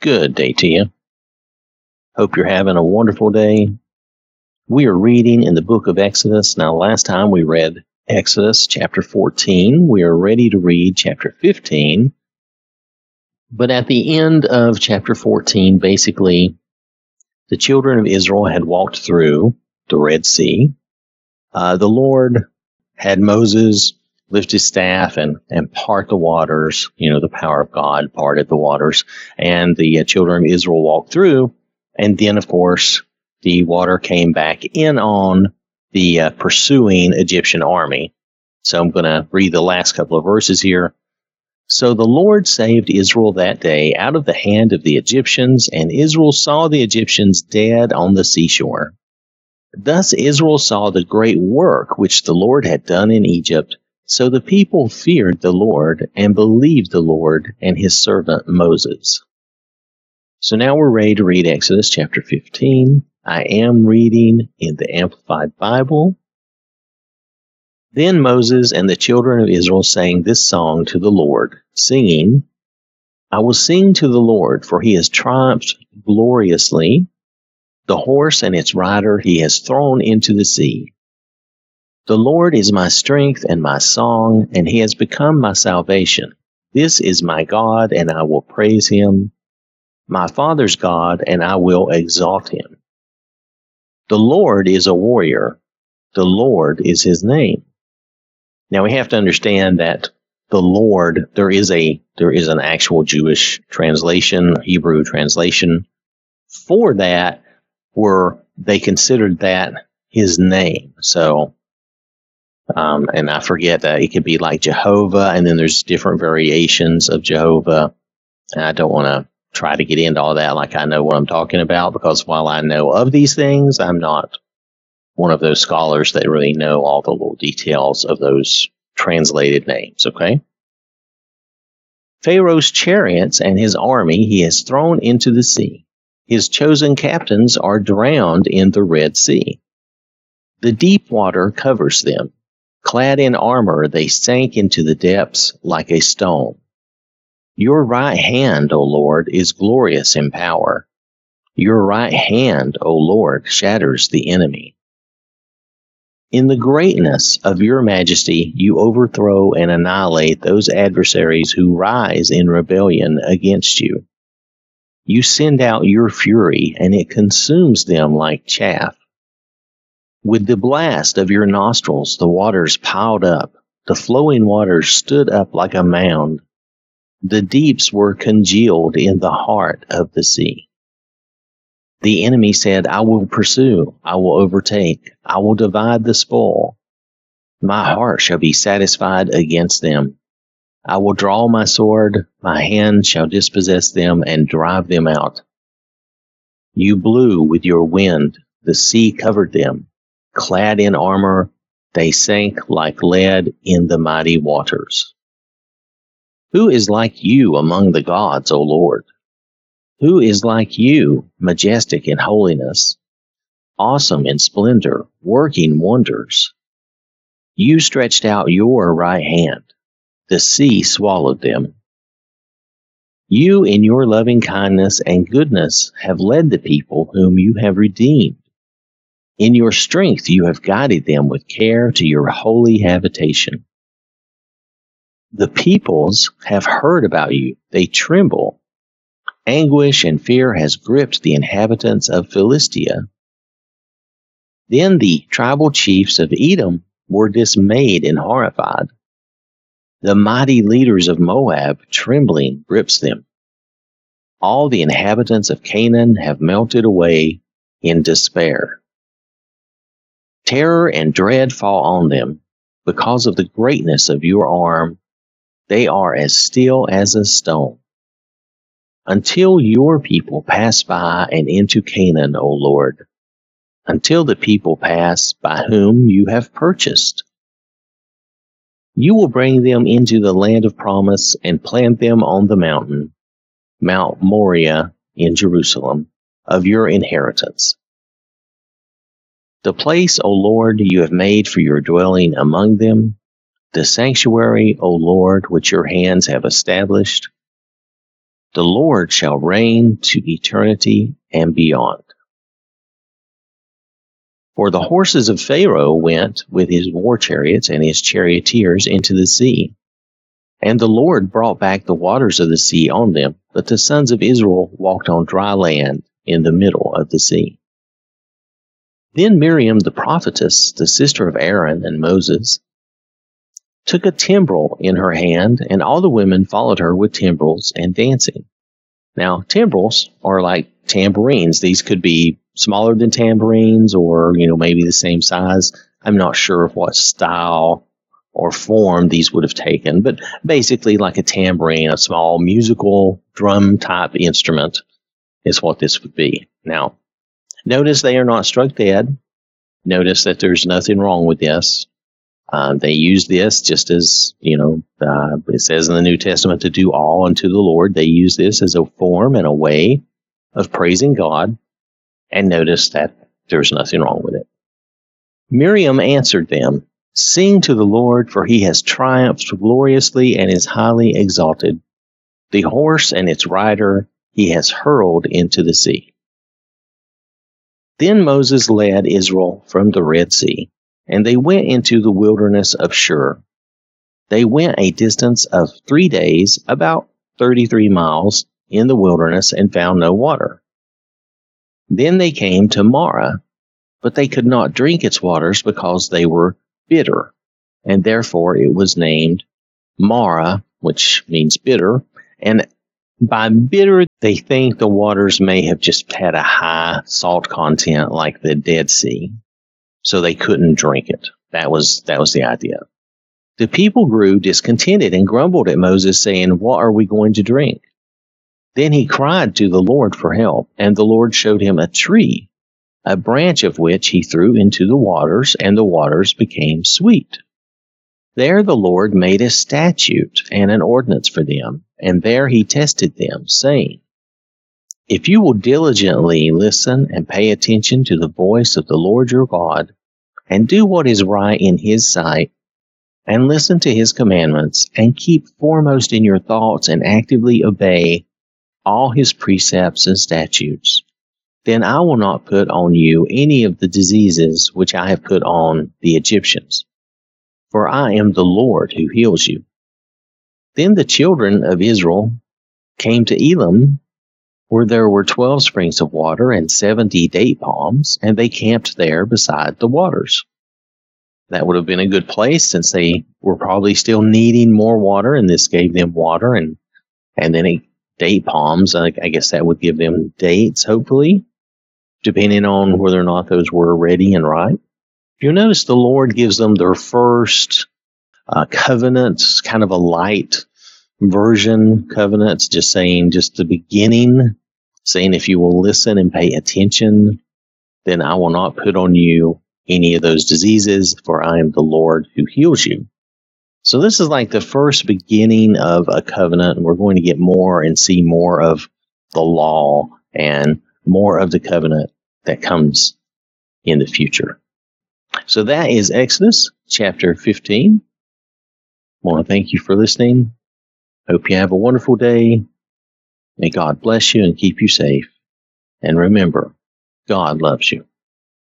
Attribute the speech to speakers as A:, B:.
A: Good day to you. Hope you're having a wonderful day. We are reading in the book of Exodus. Now, last time we read Exodus chapter 14. We are ready to read chapter 15. But at the end of chapter 14, basically, the children of Israel had walked through the Red Sea. Uh, the Lord had Moses lift his staff and, and part the waters. You know, the power of God parted the waters. And the uh, children of Israel walked through. And then, of course, the water came back in on the uh, pursuing Egyptian army. So I'm going to read the last couple of verses here. So the Lord saved Israel that day out of the hand of the Egyptians, and Israel saw the Egyptians dead on the seashore. Thus Israel saw the great work which the Lord had done in Egypt. So the people feared the Lord and believed the Lord and his servant Moses. So now we're ready to read Exodus chapter 15. I am reading in the Amplified Bible. Then Moses and the children of Israel sang this song to the Lord, singing, I will sing to the Lord, for he has triumphed gloriously. The horse and its rider he has thrown into the sea. The Lord is my strength and my song, and he has become my salvation. This is my God, and I will praise him, my father's God, and I will exalt him. The Lord is a warrior. The Lord is his name. Now we have to understand that the Lord, there is a, there is an actual Jewish translation, Hebrew translation for that where they considered that his name. So, um, and I forget that it could be like Jehovah, and then there's different variations of Jehovah. And I don't want to try to get into all that like I know what I'm talking about because while I know of these things, I'm not one of those scholars that really know all the little details of those translated names, okay? Pharaoh's chariots and his army he has thrown into the sea. His chosen captains are drowned in the Red Sea. The deep water covers them. Clad in armor, they sank into the depths like a stone. Your right hand, O Lord, is glorious in power. Your right hand, O Lord, shatters the enemy. In the greatness of your majesty, you overthrow and annihilate those adversaries who rise in rebellion against you. You send out your fury, and it consumes them like chaff. With the blast of your nostrils, the waters piled up. The flowing waters stood up like a mound. The deeps were congealed in the heart of the sea. The enemy said, I will pursue, I will overtake, I will divide the spoil. My heart shall be satisfied against them. I will draw my sword, my hand shall dispossess them and drive them out. You blew with your wind, the sea covered them. Clad in armor, they sank like lead in the mighty waters. Who is like you among the gods, O Lord? Who is like you, majestic in holiness, awesome in splendor, working wonders? You stretched out your right hand. The sea swallowed them. You, in your loving kindness and goodness, have led the people whom you have redeemed. In your strength, you have guided them with care to your holy habitation. The peoples have heard about you. They tremble. Anguish and fear has gripped the inhabitants of Philistia. Then the tribal chiefs of Edom were dismayed and horrified. The mighty leaders of Moab, trembling, grips them. All the inhabitants of Canaan have melted away in despair. Terror and dread fall on them because of the greatness of your arm they are as still as a stone. Until your people pass by and into Canaan, O Lord, until the people pass by whom you have purchased. You will bring them into the land of promise and plant them on the mountain, Mount Moriah in Jerusalem, of your inheritance. The place, O Lord, you have made for your dwelling among them, the sanctuary, O Lord, which your hands have established. The Lord shall reign to eternity and beyond. For the horses of Pharaoh went with his war chariots and his charioteers into the sea. And the Lord brought back the waters of the sea on them, but the sons of Israel walked on dry land in the middle of the sea. Then Miriam the prophetess, the sister of Aaron and Moses, took a timbrel in her hand, and all the women followed her with timbrels and dancing. Now, timbrels are like tambourines. These could be smaller than tambourines or, you know, maybe the same size. I'm not sure of what style or form these would have taken, but basically like a tambourine, a small musical drum type instrument is what this would be. Now, notice they are not struck dead. Notice that there's nothing wrong with this. Um, they use this just as, you know, uh, it says in the New Testament to do all unto the Lord. They use this as a form and a way of praising God. And notice that there's nothing wrong with it. Miriam answered them, Sing to the Lord, for he has triumphed gloriously and is highly exalted. The horse and its rider he has hurled into the sea. Then Moses led Israel from the Red Sea and they went into the wilderness of Shur. They went a distance of three days, about 33 miles, in the wilderness and found no water. Then they came to Marah, but they could not drink its waters because they were bitter, and therefore it was named Marah, which means bitter. And by bitter, they think the waters may have just had a high salt content like the Dead Sea so they couldn't drink it. That was that was the idea. The people grew discontented and grumbled at Moses, saying, What are we going to drink? Then he cried to the Lord for help, and the Lord showed him a tree, a branch of which he threw into the waters, and the waters became sweet. There the Lord made a statute and an ordinance for them, and there he tested them, saying, if you will diligently listen and pay attention to the voice of the Lord your God, and do what is right in his sight, and listen to his commandments, and keep foremost in your thoughts and actively obey all his precepts and statutes, then I will not put on you any of the diseases which I have put on the Egyptians. For I am the Lord who heals you. Then the children of Israel came to Elim where there were 12 springs of water and 70 date palms, and they camped there beside the waters. That would have been a good place since they were probably still needing more water, and this gave them water and, and then date palms. I, I guess that would give them dates, hopefully, depending on whether or not those were ready and ripe. You'll notice the Lord gives them their first uh, covenant, kind of a light version covenants, just saying just the beginning, saying if you will listen and pay attention, then I will not put on you any of those diseases, for I am the Lord who heals you. So this is like the first beginning of a covenant, and we're going to get more and see more of the law and more of the covenant that comes in the future. So that is Exodus chapter 15. I want to thank you for listening. Hope you have a wonderful day. May God bless you and keep you safe. And remember, God loves you.